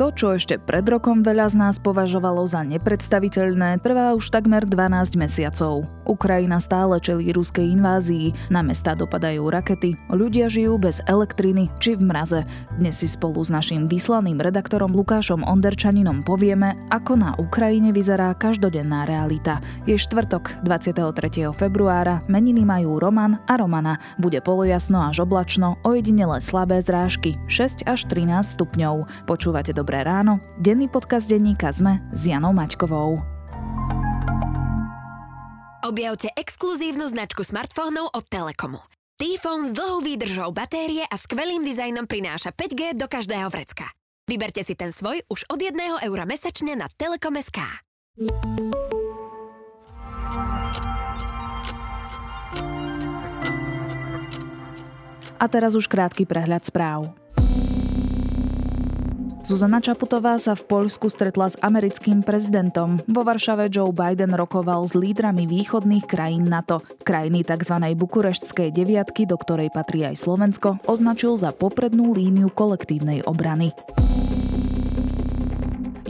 To, čo ešte pred rokom veľa z nás považovalo za nepredstaviteľné, trvá už takmer 12 mesiacov. Ukrajina stále čelí ruskej invázii, na mesta dopadajú rakety, ľudia žijú bez elektriny či v mraze. Dnes si spolu s našim vyslaným redaktorom Lukášom Onderčaninom povieme, ako na Ukrajine vyzerá každodenná realita. Je štvrtok, 23. februára, meniny majú Roman a Romana. Bude polojasno až oblačno, ojedinele slabé zrážky, 6 až 13 stupňov. Počúvate dobré Dobré ráno, denný podcast denníka Zme s Janou Maťkovou. Objavte exkluzívnu značku smartfónov od Telekomu. T-Phone s dlhou výdržou batérie a skvelým dizajnom prináša 5G do každého vrecka. Vyberte si ten svoj už od 1 eura mesačne na Telekom.sk. A teraz už krátky prehľad správ. Zuzana Čaputová sa v Poľsku stretla s americkým prezidentom. Vo Varšave Joe Biden rokoval s lídrami východných krajín NATO. Krajiny tzv. bukureštskej deviatky, do ktorej patrí aj Slovensko, označil za poprednú líniu kolektívnej obrany.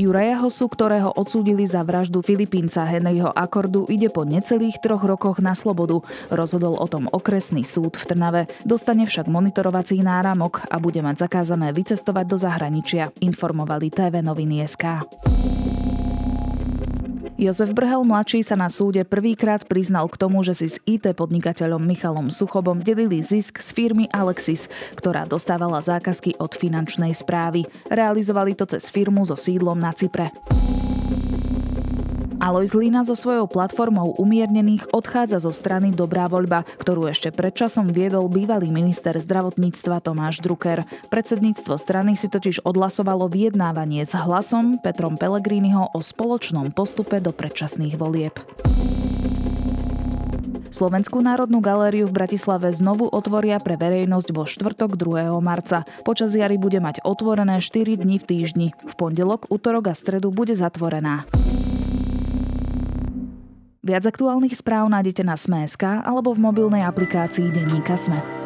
Juraja Hosu, ktorého odsúdili za vraždu Filipínca Henryho Akordu, ide po necelých troch rokoch na slobodu. Rozhodol o tom okresný súd v Trnave. Dostane však monitorovací náramok a bude mať zakázané vycestovať do zahraničia, informovali TV noviny SK. Jozef Brhel mladší sa na súde prvýkrát priznal k tomu, že si s IT podnikateľom Michalom Suchobom delili zisk z firmy Alexis, ktorá dostávala zákazky od finančnej správy. Realizovali to cez firmu so sídlom na Cypre. Aloj Zlína so svojou platformou umiernených odchádza zo strany Dobrá voľba, ktorú ešte predčasom viedol bývalý minister zdravotníctva Tomáš Drucker. Predsedníctvo strany si totiž odhlasovalo vyjednávanie s hlasom Petrom Pellegriniho o spoločnom postupe do predčasných volieb. Slovenskú národnú galériu v Bratislave znovu otvoria pre verejnosť vo štvrtok 2. marca. Počas jary bude mať otvorené 4 dní v týždni. V pondelok, útorok a stredu bude zatvorená. Viac aktuálnych správ nájdete na Sme.sk alebo v mobilnej aplikácii Denníka Sme.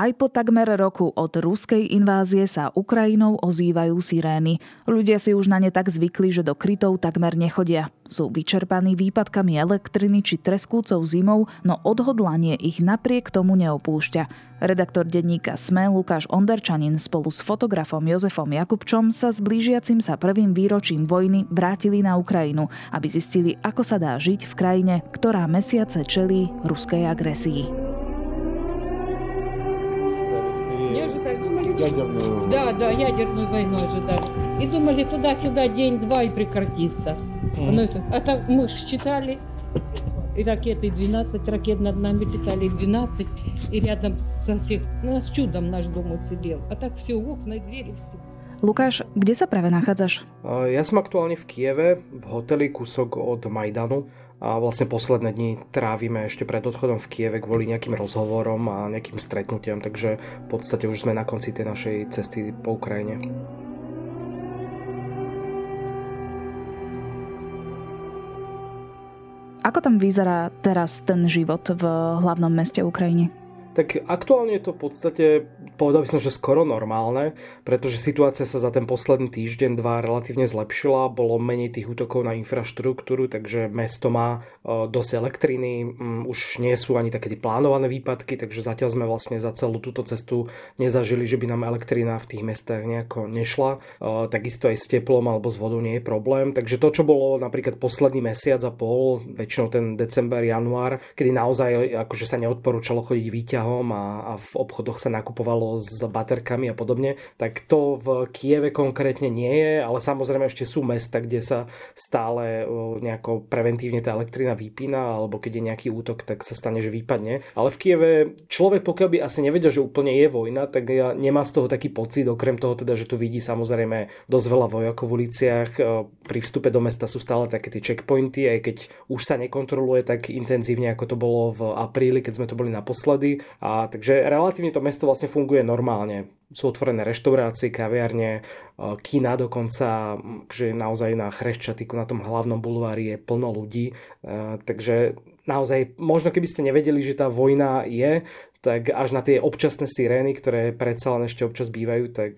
Aj po takmer roku od ruskej invázie sa Ukrajinou ozývajú sirény. Ľudia si už na ne tak zvykli, že do krytov takmer nechodia. Sú vyčerpaní výpadkami elektriny či treskúcou zimou, no odhodlanie ich napriek tomu neopúšťa. Redaktor denníka SME Lukáš Onderčanin spolu s fotografom Jozefom Jakubčom sa s blížiacim sa prvým výročím vojny vrátili na Ukrajinu, aby zistili, ako sa dá žiť v krajine, ktorá mesiace čelí ruskej agresii. Ядерную... Да, да, ядерную войну ожидали. И думали туда-сюда день-два и прекратится. Mm. Ну, это, а так мы считали, и ракеты 12 ракет над нами летали, 12, и рядом сосед, ну, нас чудом наш дом уцелел. А так все, окна и двери, все. Lukáš, kde sa práve nachádzaš? Ja som aktuálne v Kieve, v hoteli kúsok od Majdanu a vlastne posledné dni trávime ešte pred odchodom v Kieve kvôli nejakým rozhovorom a nejakým stretnutiam, takže v podstate už sme na konci tej našej cesty po Ukrajine. Ako tam vyzerá teraz ten život v hlavnom meste Ukrajiny? Tak aktuálne je to v podstate, povedal by som, že skoro normálne, pretože situácia sa za ten posledný týždeň, dva relatívne zlepšila, bolo menej tých útokov na infraštruktúru, takže mesto má e, dosť elektriny, už nie sú ani také plánované výpadky, takže zatiaľ sme vlastne za celú túto cestu nezažili, že by nám elektrina v tých mestách nejako nešla. E, takisto aj s teplom alebo s vodou nie je problém, takže to, čo bolo napríklad posledný mesiac a pol, väčšinou ten december, január, kedy naozaj akože sa neodporúčalo chodiť výťah výťahom a, a v obchodoch sa nakupovalo s baterkami a podobne, tak to v Kieve konkrétne nie je, ale samozrejme ešte sú mesta, kde sa stále nejako preventívne tá elektrina vypína, alebo keď je nejaký útok, tak sa stane, že vypadne. Ale v Kieve človek, pokiaľ by asi nevedel, že úplne je vojna, tak nemá z toho taký pocit, okrem toho teda, že tu vidí samozrejme dosť veľa vojakov v uliciach. Pri vstupe do mesta sú stále také tie checkpointy, aj keď už sa nekontroluje tak intenzívne, ako to bolo v apríli, keď sme to boli naposledy. A, takže relatívne to mesto vlastne funguje normálne. Sú otvorené reštaurácie, kaviarne, e, kina dokonca, že naozaj na Chreščatiku, na tom hlavnom bulvári je plno ľudí. E, takže naozaj, možno keby ste nevedeli, že tá vojna je, tak až na tie občasné sirény, ktoré predsa len ešte občas bývajú, tak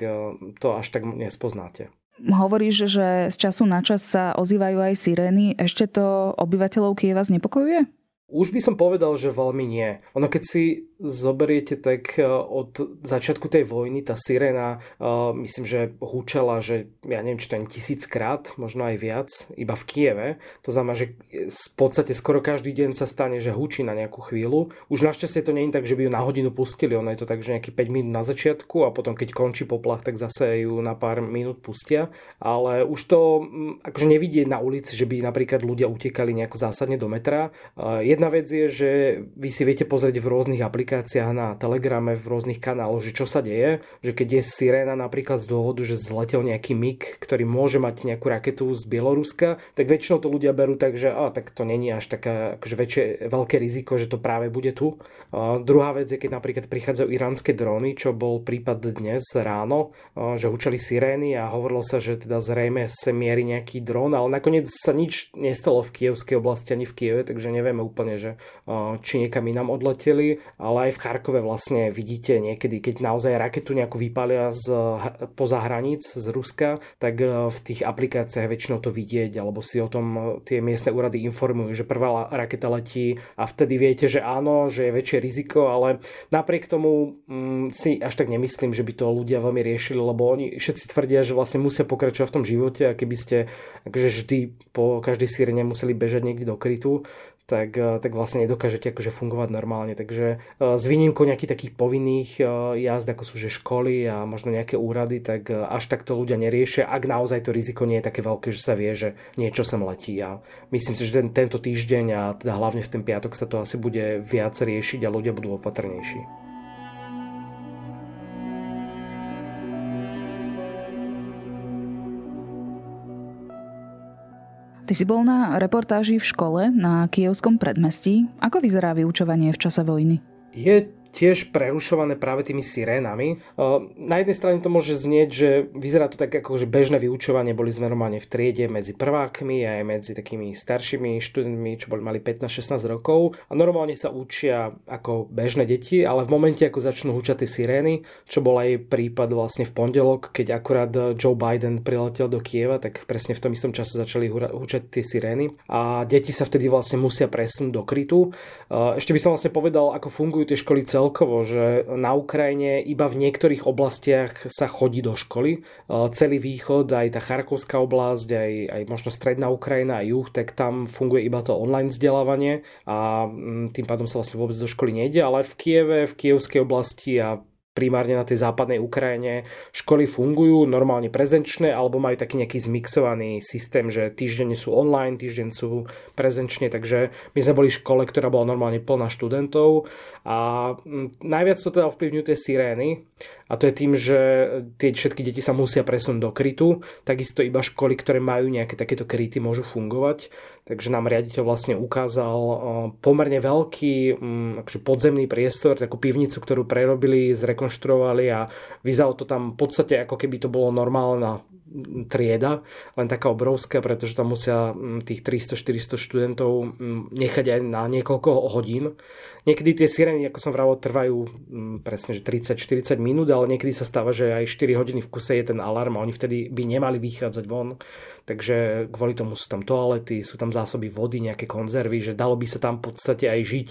to až tak nespoznáte. Hovoríš, že z času na čas sa ozývajú aj sirény. Ešte to obyvateľov Kieva znepokojuje? Už by som povedal, že veľmi nie. Ono keď si zoberiete, tak e, od začiatku tej vojny tá sirena, e, myslím, že húčala, že ja neviem, či to tisíckrát, možno aj viac, iba v Kieve. To znamená, že v podstate skoro každý deň sa stane, že húči na nejakú chvíľu. Už našťastie to nie je tak, že by ju na hodinu pustili, ono je to tak, že nejaký 5 minút na začiatku a potom keď končí poplach, tak zase ju na pár minút pustia. Ale už to akože nevidieť na ulici, že by napríklad ľudia utekali nejako zásadne do metra. E, Jedna vec je, že vy si viete pozrieť v rôznych aplikáciách na Telegrame, v rôznych kanáloch, že čo sa deje, že keď je siréna napríklad z dôvodu, že zletel nejaký MIG, ktorý môže mať nejakú raketu z Bieloruska, tak väčšinou to ľudia berú tak, že a, tak to není až také akože väčšie, veľké riziko, že to práve bude tu. A druhá vec je, keď napríklad prichádzajú iránske dróny, čo bol prípad dnes ráno, a, že hučali sirény a hovorilo sa, že teda zrejme sa mierí nejaký dron, ale nakoniec sa nič nestalo v kievskej oblasti ani v Kieve, takže nevieme úplne, že či niekam inám odleteli, ale aj v Charkove vlastne vidíte niekedy, keď naozaj raketu nejakú vypalia z, poza hraníc z Ruska, tak v tých aplikáciách väčšinou to vidieť, alebo si o tom tie miestne úrady informujú, že prvá raketa letí a vtedy viete, že áno, že je väčšie riziko, ale napriek tomu mm, si až tak nemyslím, že by to ľudia veľmi riešili, lebo oni všetci tvrdia, že vlastne musia pokračovať v tom živote a keby ste akože vždy po každej sírene museli bežať niekde do krytu, tak, eh, tak vlastne nedokážete akože fungovať normálne. Takže eh, s výnimkou nejakých takých povinných eh, jazd, ako sú že školy a možno nejaké úrady, tak až takto ľudia neriešia, ak naozaj to riziko nie je také veľké, že sa vie, že niečo sem letí. A myslím si, že ten, tento týždeň a teda hlavne v ten piatok sa to asi bude viac riešiť a ľudia budú opatrnejší. Ty si bol na reportáži v škole na kievskom predmestí. Ako vyzerá vyučovanie v čase vojny? Je tiež prerušované práve tými sirénami. Na jednej strane to môže znieť, že vyzerá to tak ako že bežné vyučovanie, boli sme normálne v triede medzi prvákmi a aj medzi takými staršími študentmi, čo boli mali 15-16 rokov a normálne sa učia ako bežné deti, ale v momente ako začnú hučať tie sirény, čo bol aj prípad vlastne v pondelok, keď akurát Joe Biden priletel do Kieva, tak presne v tom istom čase začali hučať tie sirény a deti sa vtedy vlastne musia presunúť do krytu. Ešte by som vlastne povedal, ako fungujú tie školy celé celkovo, že na Ukrajine iba v niektorých oblastiach sa chodí do školy. E, celý východ, aj tá Charkovská oblasť, aj, aj možno stredná Ukrajina a juh, tak tam funguje iba to online vzdelávanie a mm, tým pádom sa vlastne vôbec do školy nejde, ale v Kieve, v kievskej oblasti a primárne na tej západnej Ukrajine. Školy fungujú normálne prezenčné alebo majú taký nejaký zmixovaný systém, že týždeň sú online, týždeň sú prezenčne, takže my sme boli v škole, ktorá bola normálne plná študentov. A najviac to teda ovplyvňujú tie sirény a to je tým, že tie všetky deti sa musia presunúť do krytu, takisto iba školy, ktoré majú nejaké takéto kryty, môžu fungovať takže nám riaditeľ vlastne ukázal pomerne veľký akože podzemný priestor, takú pivnicu, ktorú prerobili, zrekonštruovali a vyzalo to tam v podstate ako keby to bolo normálna trieda, len taká obrovská, pretože tam musia tých 300-400 študentov nechať aj na niekoľko hodín. Niekedy tie sirény, ako som vravil, trvajú presne že 30-40 minút, ale niekedy sa stáva, že aj 4 hodiny v kuse je ten alarm a oni vtedy by nemali vychádzať von. Takže kvôli tomu sú tam toalety, sú tam zásoby vody, nejaké konzervy, že dalo by sa tam v podstate aj žiť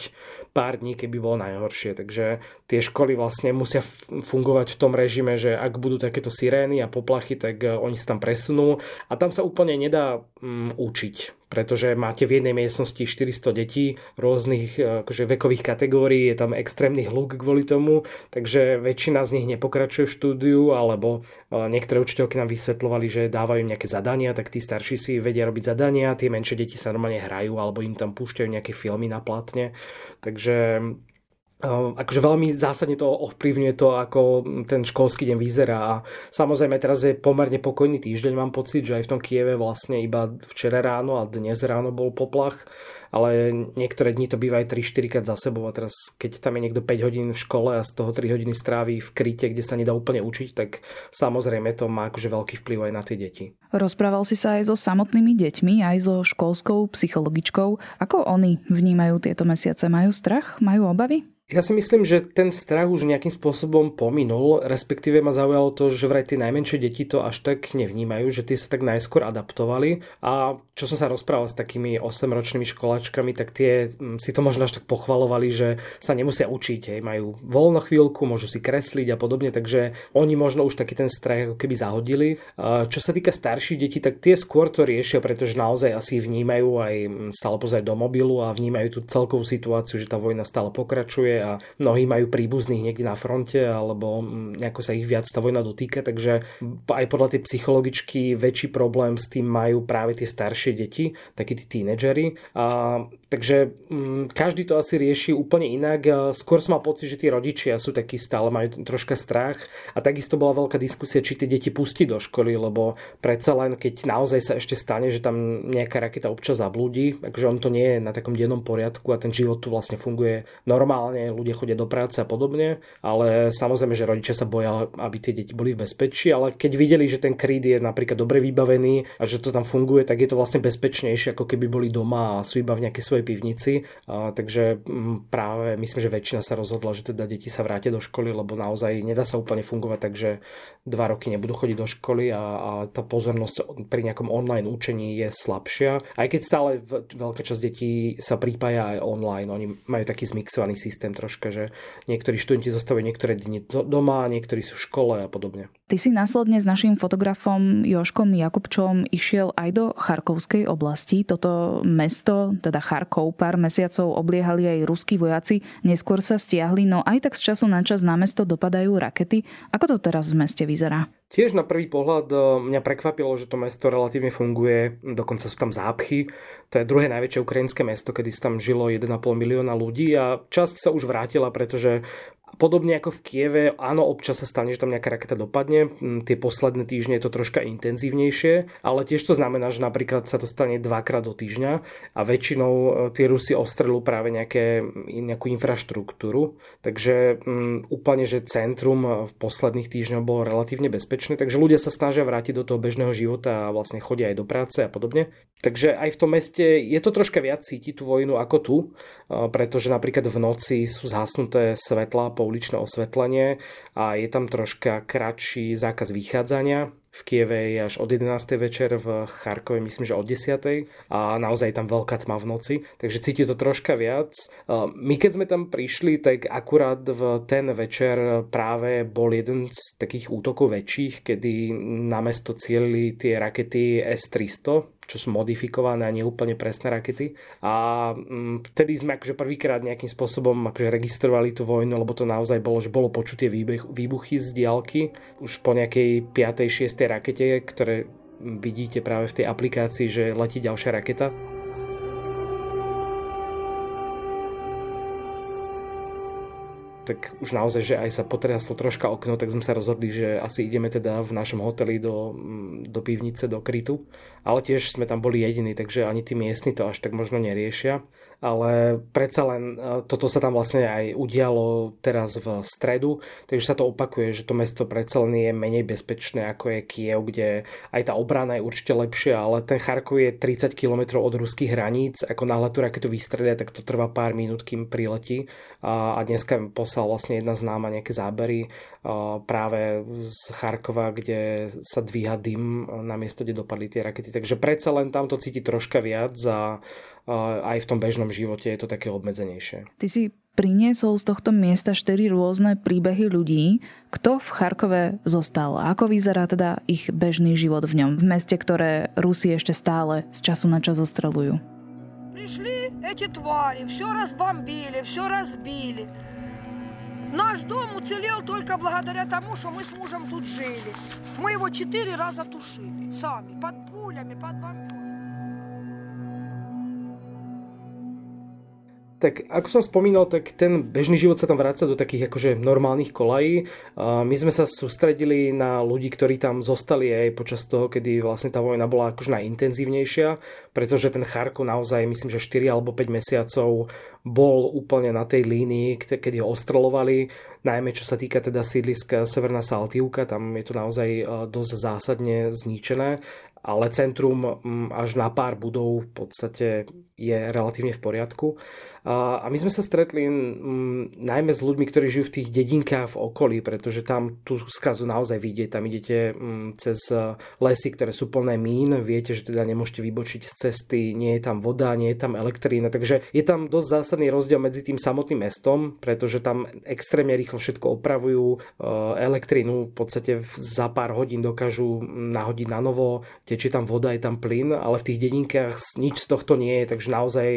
pár dní, keby bolo najhoršie. Takže tie školy vlastne musia fungovať v tom režime, že ak budú takéto sirény a poplachy, tak e, oni sa tam presunú. A tam sa úplne nedá um, učiť pretože máte v jednej miestnosti 400 detí rôznych e, akože, vekových kategórií, je tam extrémny hluk kvôli tomu, takže väčšina z nich nepokračuje v štúdiu, alebo e, niektoré učiteľky nám vysvetľovali, že dávajú nejaké zadania, tak tí starší si vedia robiť zadania, tie menšie deti sa normálne hrajú, alebo im tam púšťajú nejaké filmy na platne. Takže akože veľmi zásadne to ovplyvňuje to, ako ten školský deň vyzerá. A samozrejme teraz je pomerne pokojný týždeň, mám pocit, že aj v tom Kieve vlastne iba včera ráno a dnes ráno bol poplach, ale niektoré dni to býva aj 3-4 krát za sebou a teraz keď tam je niekto 5 hodín v škole a z toho 3 hodiny stráví v kryte, kde sa nedá úplne učiť, tak samozrejme to má akože veľký vplyv aj na tie deti. Rozprával si sa aj so samotnými deťmi, aj so školskou psychologičkou. Ako oni vnímajú tieto mesiace? Majú strach? Majú obavy? Ja si myslím, že ten strach už nejakým spôsobom pominul, respektíve ma zaujalo to, že vraj tie najmenšie deti to až tak nevnímajú, že tie sa tak najskôr adaptovali a čo som sa rozprával s takými 8-ročnými školáčkami, tak tie mm, si to možno až tak pochvalovali, že sa nemusia učiť, hej, majú voľno chvíľku, môžu si kresliť a podobne, takže oni možno už taký ten strach ako keby zahodili. Čo sa týka starších detí, tak tie skôr to riešia, pretože naozaj asi vnímajú aj mm, stále pozrieť do mobilu a vnímajú tú celkovú situáciu, že tá vojna stále pokračuje a mnohí majú príbuzných niekde na fronte alebo nejako sa ich viac tá vojna dotýka, takže aj podľa tej psychologičky väčší problém s tým majú práve tie staršie deti, takí tí tínedžeri. A, takže m, každý to asi rieši úplne inak. Skôr som mal pocit, že tí rodičia sú takí stále majú troška strach a takisto bola veľká diskusia, či tie deti pustiť do školy, lebo predsa len keď naozaj sa ešte stane, že tam nejaká raketa občas zablúdi, takže on to nie je na takom dennom poriadku a ten život tu vlastne funguje normálne, ľudia chodia do práce a podobne, ale samozrejme, že rodičia sa boja, aby tie deti boli v bezpečí, ale keď videli, že ten kryt je napríklad dobre vybavený a že to tam funguje, tak je to vlastne bezpečnejšie, ako keby boli doma a sú iba v nejakej svojej pivnici. A, takže m, práve myslím, že väčšina sa rozhodla, že teda deti sa vrátia do školy, lebo naozaj nedá sa úplne fungovať, takže dva roky nebudú chodiť do školy a, a tá pozornosť pri nejakom online učení je slabšia. Aj keď stále veľká časť detí sa pripája aj online, oni majú taký zmixovaný systém troška, že niektorí študenti zostávajú niektoré dni doma, niektorí sú v škole a podobne. Ty si následne s našim fotografom Joškom Jakubčom išiel aj do Charkovskej oblasti. Toto mesto, teda Charkov, pár mesiacov obliehali aj ruskí vojaci, neskôr sa stiahli, no aj tak z času na čas na mesto dopadajú rakety. Ako to teraz v meste vyzerá? Tiež na prvý pohľad e, mňa prekvapilo, že to mesto relatívne funguje, dokonca sú tam zápchy. To je druhé najväčšie ukrajinské mesto, kedy tam žilo 1,5 milióna ľudí a časť sa už vrátila, pretože Podobne ako v Kieve, áno, občas sa stane, že tam nejaká raketa dopadne. Mm, tie posledné týždne je to troška intenzívnejšie, ale tiež to znamená, že napríklad sa to stane dvakrát do týždňa a väčšinou e, tie Rusy ostrelú práve nejaké, nejakú infraštruktúru. Takže um, úplne, že centrum v posledných týždňoch bolo relatívne bezpečné, takže ľudia sa snažia vrátiť do toho bežného života a vlastne chodia aj do práce a podobne. Takže aj v tom meste je to troška viac cítiť tú vojnu ako tu, pretože napríklad v noci sú zhasnuté svetla, pouličné osvetlenie a je tam troška kratší zákaz vychádzania. V Kieve je až od 11. večer, v Charkove myslím, že od 10. a naozaj je tam veľká tma v noci, takže cíti to troška viac. My keď sme tam prišli, tak akurát v ten večer práve bol jeden z takých útokov väčších, kedy na mesto cielili tie rakety S-300, čo sú modifikované a neúplne presné rakety. A mm, vtedy sme akože prvýkrát nejakým spôsobom akože registrovali tú vojnu, lebo to naozaj bolo, že bolo počutie výbuchy z diálky. Už po nejakej 5. 6. rakete, ktoré vidíte práve v tej aplikácii, že letí ďalšia raketa tak už naozaj, že aj sa potriaslo troška okno, tak sme sa rozhodli, že asi ideme teda v našom hoteli do, do pivnice, do krytu. Ale tiež sme tam boli jediní, takže ani tí miestni to až tak možno neriešia ale predsa len e, toto sa tam vlastne aj udialo teraz v stredu, takže sa to opakuje, že to mesto predsa len je menej bezpečné ako je Kiev, kde aj tá obrana je určite lepšia, ale ten Charkov je 30 km od ruských hraníc, ako náhle tu raketu vystrelia, tak to trvá pár minút, kým priletí. A, a dneska mi poslal vlastne jedna známa nejaké zábery e, práve z Charkova, kde sa dvíha dym na miesto, kde dopadli tie rakety, takže predsa len tam to cíti troška viac a aj v tom bežnom živote je to také obmedzenejšie. Ty si priniesol z tohto miesta štyri rôzne príbehy ľudí. Kto v Charkove zostal? A ako vyzerá teda ich bežný život v ňom? V meste, ktoré Rusi ešte stále z času na čas ostrelujú. Пришли эти твари, все разбомбили, все разбили. Наш дом уцелел только благодаря тому, что мы с мужем тут жили. Мы его четыре раза тушили сами, под пулями, под бомбежками. Tak ako som spomínal, tak ten bežný život sa tam vráca do takých akože normálnych kolají. My sme sa sústredili na ľudí, ktorí tam zostali aj počas toho, kedy vlastne tá vojna bola akože najintenzívnejšia, pretože ten Charkov naozaj myslím, že 4 alebo 5 mesiacov bol úplne na tej línii, kedy ho ostrelovali. najmä čo sa týka teda sídliska Severná Saltívka, tam je to naozaj dosť zásadne zničené ale centrum až na pár budov v podstate je relatívne v poriadku. A my sme sa stretli najmä s ľuďmi, ktorí žijú v tých dedinkách v okolí, pretože tam tú skazu naozaj vidieť. Tam idete cez e, lesy, ktoré sú plné mín, viete, že teda nemôžete vybočiť z cesty, nie je tam voda, nie je tam elektrína, takže je tam dosť zásadný rozdiel medzi tým samotným mestom, pretože tam extrémne rýchlo všetko opravujú, e, elektrínu v podstate za pár hodín dokážu nahodiť na novo, tečie tam voda, je tam plyn, ale v tých dedinkách nič z tohto nie je, takže naozaj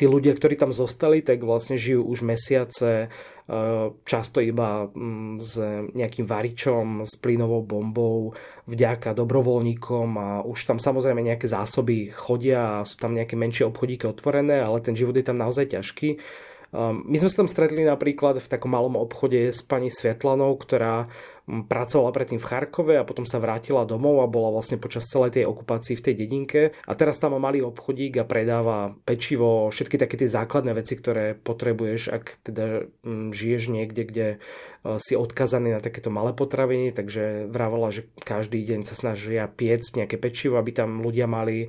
tí ľudia, ktorí tam zostali, tak vlastne žijú už mesiace často iba mm, s nejakým varičom, s plynovou bombou, vďaka dobrovoľníkom a už tam samozrejme nejaké zásoby chodia a sú tam nejaké menšie obchodíky otvorené, ale ten život je tam naozaj ťažký. E, my sme sa tam stretli napríklad v takom malom obchode s pani Svetlanou, ktorá pracovala predtým v Charkove a potom sa vrátila domov a bola vlastne počas celej tej okupácii v tej dedinke. A teraz tam má malý obchodík a predáva pečivo, všetky také tie základné veci, ktoré potrebuješ, ak teda žiješ niekde, kde e, si odkazaný na takéto malé potraviny, takže vravela, že každý deň sa snažia piecť nejaké pečivo, aby tam ľudia mali. E,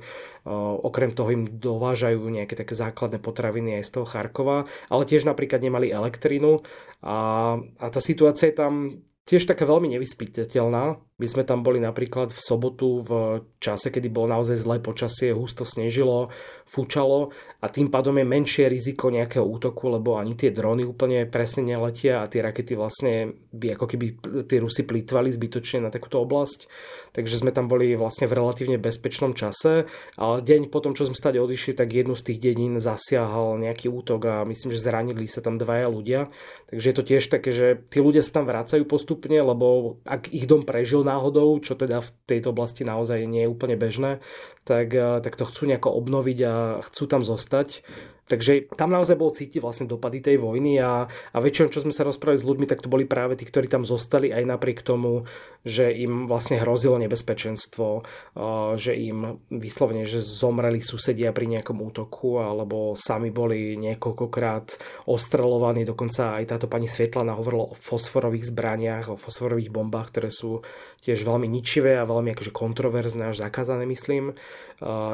okrem toho im dovážajú nejaké také základné potraviny aj z toho Charkova, ale tiež napríklad nemali elektrínu a, a tá situácia je tam tiež taká veľmi nevyspytateľná. My sme tam boli napríklad v sobotu v čase, kedy bolo naozaj zlé počasie, husto snežilo, fúčalo a tým pádom je menšie riziko nejakého útoku, lebo ani tie drony úplne presne neletia a tie rakety vlastne by ako keby tie Rusy plýtvali zbytočne na takúto oblasť. Takže sme tam boli vlastne v relatívne bezpečnom čase, ale deň potom, čo sme stade odišli, tak jednu z tých dedín zasiahal nejaký útok a myslím, že zranili sa tam dvaja ľudia. Takže je to tiež také, že tí ľudia sa tam vracajú postupne, lebo ak ich dom prežil náhodou, čo teda v tejto oblasti naozaj nie je úplne bežné, tak, eh, tak to chcú nejako obnoviť a chcú tam zostať. Takže tam naozaj bolo cítiť vlastne dopady tej vojny a, a väčšinou, čo sme sa rozprávali s ľuďmi, tak to boli práve tí, ktorí tam zostali aj napriek tomu, že im vlastne hrozilo nebezpečenstvo, že im vyslovene, že zomreli susedia pri nejakom útoku alebo sami boli niekoľkokrát ostrelovaní. Dokonca aj táto pani Svetlana hovorila o fosforových zbraniach, o fosforových bombách, ktoré sú tiež veľmi ničivé a veľmi akože kontroverzné, až zakázané myslím.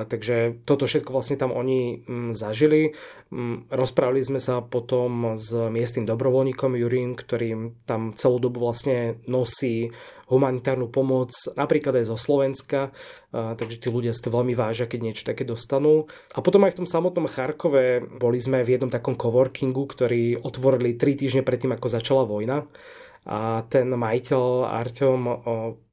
Takže toto všetko vlastne tam oni mm, zažili. Mm, rozprávali sme sa potom s miestnym dobrovoľníkom Jurín, ktorým tam celú dobu vlastne nosí humanitárnu pomoc, napríklad aj zo Slovenska, takže tí ľudia si to veľmi vážia, keď niečo také dostanú. A potom aj v tom samotnom Charkove boli sme v jednom takom coworkingu, ktorý otvorili 3 týždne predtým, ako začala vojna a ten majiteľ Arťom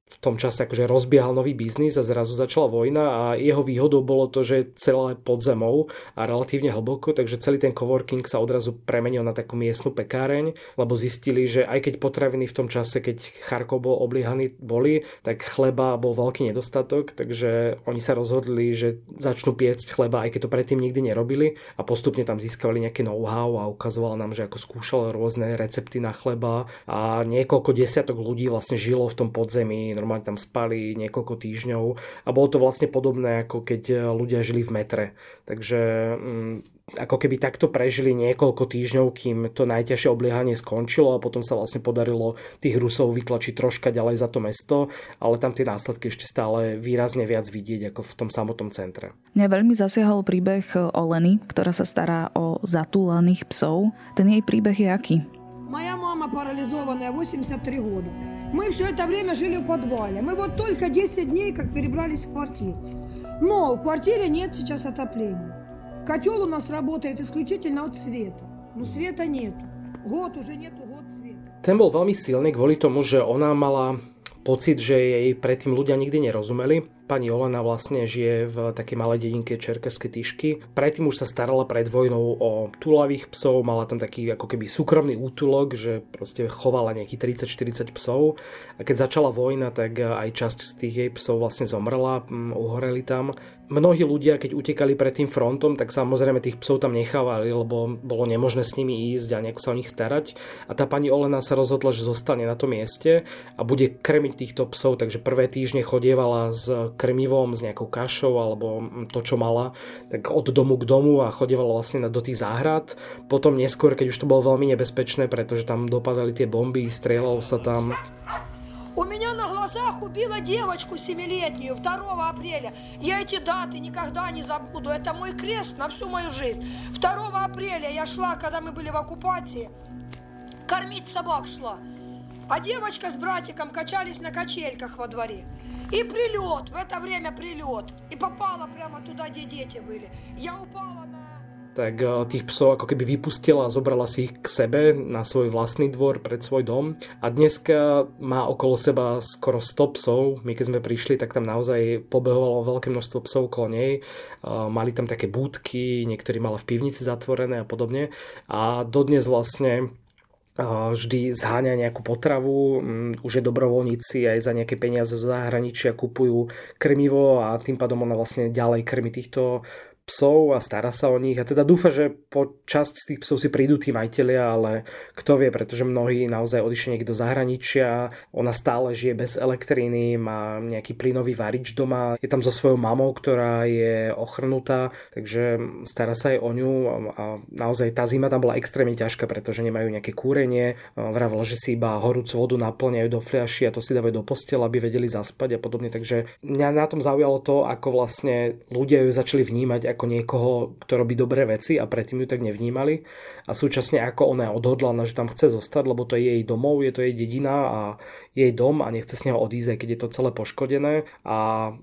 v tom čase akože rozbiehal nový biznis a zrazu začala vojna a jeho výhodou bolo to, že celé pod zemou a relatívne hlboko, takže celý ten coworking sa odrazu premenil na takú miestnu pekáreň, lebo zistili, že aj keď potraviny v tom čase, keď Charkov bol obliehaný, boli, tak chleba bol veľký nedostatok, takže oni sa rozhodli, že začnú piecť chleba, aj keď to predtým nikdy nerobili a postupne tam získavali nejaké know-how a ukazovalo nám, že ako skúšal rôzne recepty na chleba a niekoľko desiatok ľudí vlastne žilo v tom podzemí normálne tam spali niekoľko týždňov a bolo to vlastne podobné ako keď eh, ľudia žili v metre. Takže mm, ako keby takto prežili niekoľko týždňov, kým to najťažšie obliehanie skončilo a potom sa vlastne podarilo tých Rusov vytlačiť troška ďalej za to mesto, ale tam tie následky ešte stále výrazne viac vidieť ako v tom samotnom centre. Mňa veľmi zasiahol príbeh Oleny, ktorá sa stará o zatúlaných psov. Ten jej príbeh je aký? Моя мама парализованная, 83 года. Мы все это время жили в подвале. Мы вот только 10 дней как перебрались в квартиру. Но в квартире нет сейчас отопления. Котел у нас работает исключительно от света. Но света нет. Год уже нету год света. Ten bol veľmi silný kvôli tomu, že ona mala pocit, že jej predtým ľudia nikdy nerozumeli Pani Olena vlastne žije v takej malej dedinke Čerkeské tyšky. Predtým už sa starala pred vojnou o túlavých psov, mala tam taký ako keby súkromný útulok, že proste chovala nejakých 30-40 psov. A keď začala vojna, tak aj časť z tých jej psov vlastne zomrela, mm, uhoreli tam. Mnohí ľudia, keď utekali pred tým frontom, tak samozrejme tých psov tam nechávali, lebo bolo nemožné s nimi ísť a nejako sa o nich starať. A tá pani Olena sa rozhodla, že zostane na tom mieste a bude krmiť týchto psov, takže prvé týždne chodievala s krmivom, s nejakou kašou alebo to, čo mala, tak od domu k domu a chodievala vlastne do tých záhrad. Potom neskôr, keď už to bolo veľmi nebezpečné, pretože tam dopadali tie bomby, strieľalo sa tam. У меня на глазах убила девочку семилетнюю 2 апреля. Я эти даты никогда не забуду. Это мой крест на всю мою жизнь. 2 апреля я шла, когда мы были в оккупации, кормить собак шла. А девочка с братиком качались на качельках во дворе. И прилет, в это время прилет. И попала прямо туда, где дети были. Я упала на tak eh, tých psov ako keby vypustila a zobrala si ich k sebe na svoj vlastný dvor pred svoj dom. A dneska má okolo seba skoro 100 psov. My keď sme prišli, tak tam naozaj pobehovalo veľké množstvo psov okolo nej. Eh, mali tam také búdky, niektorí mala v pivnici zatvorené a podobne. A dodnes vlastne eh, vždy zháňa nejakú potravu, už je dobrovoľníci aj za nejaké peniaze zo zahraničia kupujú krmivo a tým pádom ona vlastne ďalej krmi týchto psov a stará sa o nich. A teda dúfa, že po časť z tých psov si prídu tí majiteľia, ale kto vie, pretože mnohí naozaj odišli niekto do zahraničia, ona stále žije bez elektriny, má nejaký plynový varič doma, je tam so svojou mamou, ktorá je ochrnutá, takže stará sa aj o ňu. A naozaj tá zima tam bola extrémne ťažká, pretože nemajú nejaké kúrenie, vravila, že si iba horúcu vodu naplňajú do fľaši a to si dávajú do postela, aby vedeli zaspať a podobne, takže mňa na tom zaujalo to, ako vlastne ľudia ju začali vnímať ako niekoho, kto robí dobré veci a predtým ju tak nevnímali a súčasne ako ona je odhodlaná, že tam chce zostať, lebo to je jej domov, je to jej dedina a jej dom a nechce z neho odísť, aj keď je to celé poškodené a,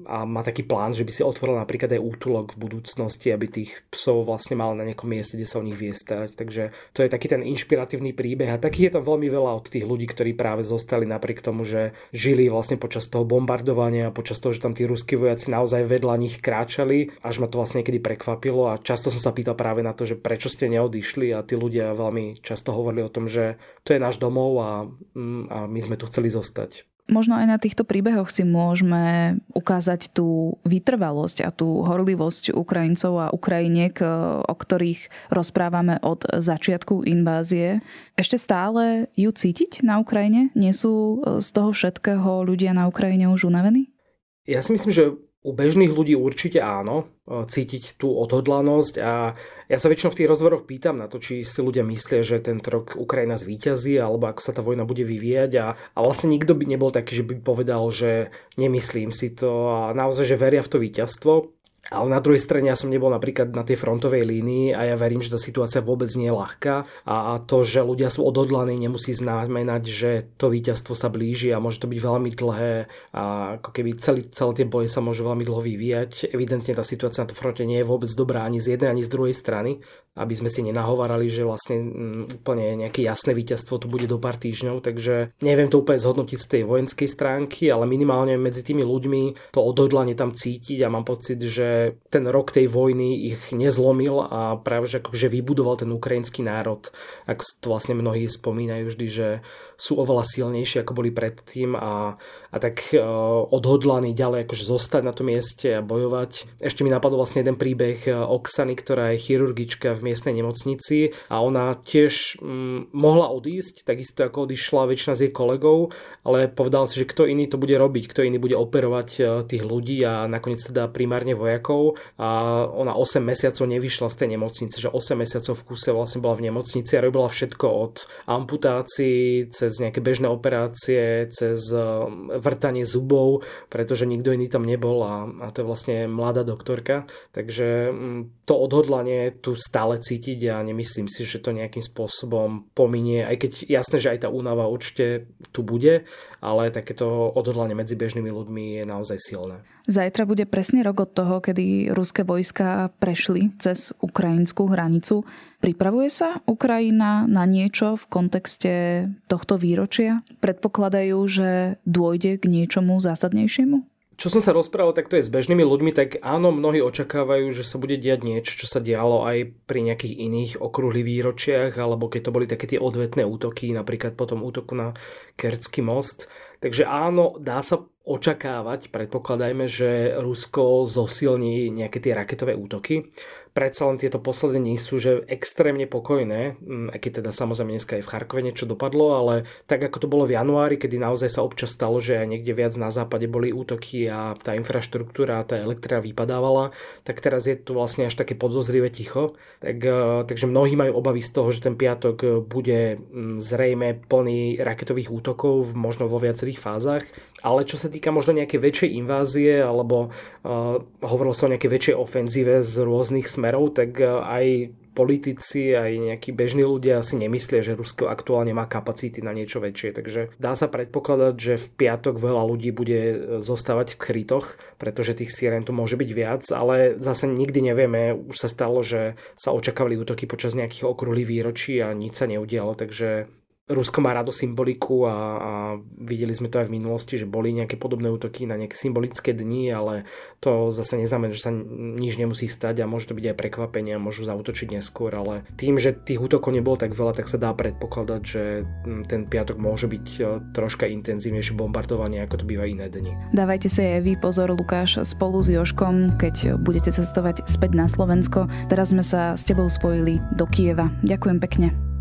a má taký plán, že by si otvoril napríklad aj útulok v budúcnosti, aby tých psov vlastne mal na nejakom mieste, kde sa o nich vie starať. Takže to je taký ten inšpiratívny príbeh a takých je tam veľmi veľa od tých ľudí, ktorí práve zostali napriek tomu, že žili vlastne počas toho bombardovania a počas toho, že tam tí ruskí vojaci naozaj vedľa nich kráčali, až ma to vlastne niekedy prekvapilo a často som sa pýtal práve na to, že prečo ste neodišli a tí ľudia veľmi často hovorili o tom, že to je náš domov a, mm, a my sme tu chceli zostať. Možno aj na týchto príbehoch si môžeme ukázať tú vytrvalosť a tú horlivosť Ukrajincov a Ukrajiniek, o ktorých rozprávame od začiatku invázie. Ešte stále ju cítiť na Ukrajine? Nie sú z toho všetkého ľudia na Ukrajine už unavení? Ja si myslím, že u bežných ľudí určite áno, e, cítiť tú odhodlanosť a ja sa väčšinou v tých rozhovoroch pýtam na to, či si ľudia myslia, že ten rok Ukrajina zvíťazí alebo ako sa tá vojna bude vyvíjať a, a vlastne nikto by nebol taký, že by povedal, že nemyslím si to a naozaj, že veria v to víťazstvo. Ale na druhej strane ja som nebol napríklad na tej frontovej línii a ja verím, že tá situácia vôbec nie je ľahká a to, že ľudia sú odhodlaní, nemusí znamenať, že to víťazstvo sa blíži a môže to byť veľmi dlhé a ako keby celý, celé tie boje sa môžu veľmi dlho vyvíjať. Evidentne tá situácia na tom fronte nie je vôbec dobrá ani z jednej, ani z druhej strany aby sme si nenahovarali, že vlastne mm, úplne nejaké jasné víťazstvo tu bude do pár týždňov, takže neviem to úplne zhodnotiť z tej vojenskej stránky, ale minimálne medzi tými ľuďmi to odhodlanie tam cítiť a mám pocit, že ten rok tej vojny ich nezlomil a práve že akože vybudoval ten ukrajinský národ, ako to vlastne mnohí spomínajú vždy, že sú oveľa silnejší ako boli predtým a, a tak uh, odhodlaní ďalej akože zostať na tom mieste a bojovať. Ešte mi napadol vlastne jeden príbeh e, Oksany, ktorá je chirurgička v miestnej nemocnici a ona tiež um, mohla odísť, takisto ako odišla väčšina z jej kolegov, ale povedal si, že kto iný to bude robiť, kto iný bude operovať uh, tých ľudí a nakoniec teda primárne vojakov a ona 8 mesiacov nevyšla z tej nemocnice, že 8 mesiacov v kuse vlastne bola v nemocnici a robila všetko od amputácií cez nejaké bežné operácie, cez eh, vrtanie zubov, pretože nikto iný tam nebol a, a to je vlastne mladá doktorka. Takže mm, to odhodlanie tu stále cítiť a nemyslím si, že to nejakým spôsobom pominie, aj keď jasné, že aj tá únava určite tu bude, ale takéto odhodlanie medzi bežnými ľuďmi je naozaj silné. Zajtra bude presne rok od toho, kedy ruské vojska prešli cez ukrajinskú hranicu. Pripravuje sa Ukrajina na niečo v kontexte tohto výročia? Predpokladajú, že dôjde k niečomu zásadnejšiemu? Čo som sa rozprával takto je s bežnými ľuďmi, tak áno, mnohí očakávajú, že sa bude diať niečo, čo sa dialo aj pri nejakých iných okrúhlych výročiach, alebo keď to boli také tie odvetné útoky, napríklad po tom útoku na Kercký most. Takže áno, dá sa očakávať, predpokladajme, že Rusko zosilní nejaké tie raketové útoky. Predsa len tieto posledné dní sú že extrémne pokojné, mm, aj keď teda samozrejme dneska aj v Charkove niečo dopadlo, ale tak ako to bolo v januári, kedy naozaj sa občas stalo, že aj niekde viac na západe boli útoky a tá infraštruktúra, tá elektrina vypadávala, tak teraz je to vlastne až také podozrivé ticho. Tak, e, takže mnohí majú obavy z toho, že ten piatok bude mm, zrejme plný raketových útokov, možno vo viacerých fázach. Ale čo sa týka možno nejakej väčšej invázie alebo uh, hovorilo sa o nejakej väčšej ofenzíve z rôznych smerov, tak uh, aj politici, aj nejakí bežní ľudia si nemyslia, že Rusko aktuálne má kapacity na niečo väčšie. Takže dá sa predpokladať, že v piatok veľa ľudí bude e, zostávať v krytoch, pretože tých sirén tu môže byť viac, ale zase nikdy nevieme. Už sa stalo, že sa očakávali útoky počas nejakých okrúhlych výročí a nič sa neudialo, takže Rusko má rado symboliku a, a videli sme to aj v minulosti, že boli nejaké podobné útoky na nejaké symbolické dni, ale to zase neznamená, že sa nič nemusí stať a môže to byť aj prekvapenie a môžu zautočiť neskôr, ale tým, že tých útokov nebolo tak veľa, tak sa dá predpokladať, že ten piatok môže byť e, troška intenzívnejšie bombardovanie, ako to býva iné dni. Dávajte si aj vy pozor, Lukáš, spolu s Joškom, keď budete cestovať späť na Slovensko. Teraz sme sa s tebou spojili do Kieva. Ďakujem pekne.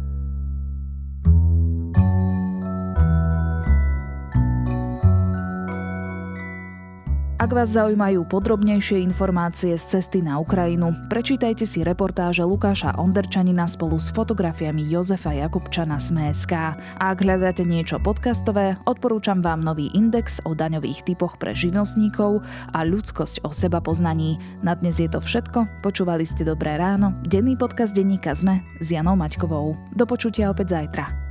Ak vás zaujímajú podrobnejšie informácie z cesty na Ukrajinu, prečítajte si reportáže Lukáša Onderčanina spolu s fotografiami Jozefa Jakubčana z MSK. A ak hľadáte niečo podcastové, odporúčam vám nový index o daňových typoch pre živnostníkov a ľudskosť o seba poznaní. Na dnes je to všetko, počúvali ste Dobré ráno, denný podcast denníka ZME s Janou Maťkovou. Do počutia opäť zajtra.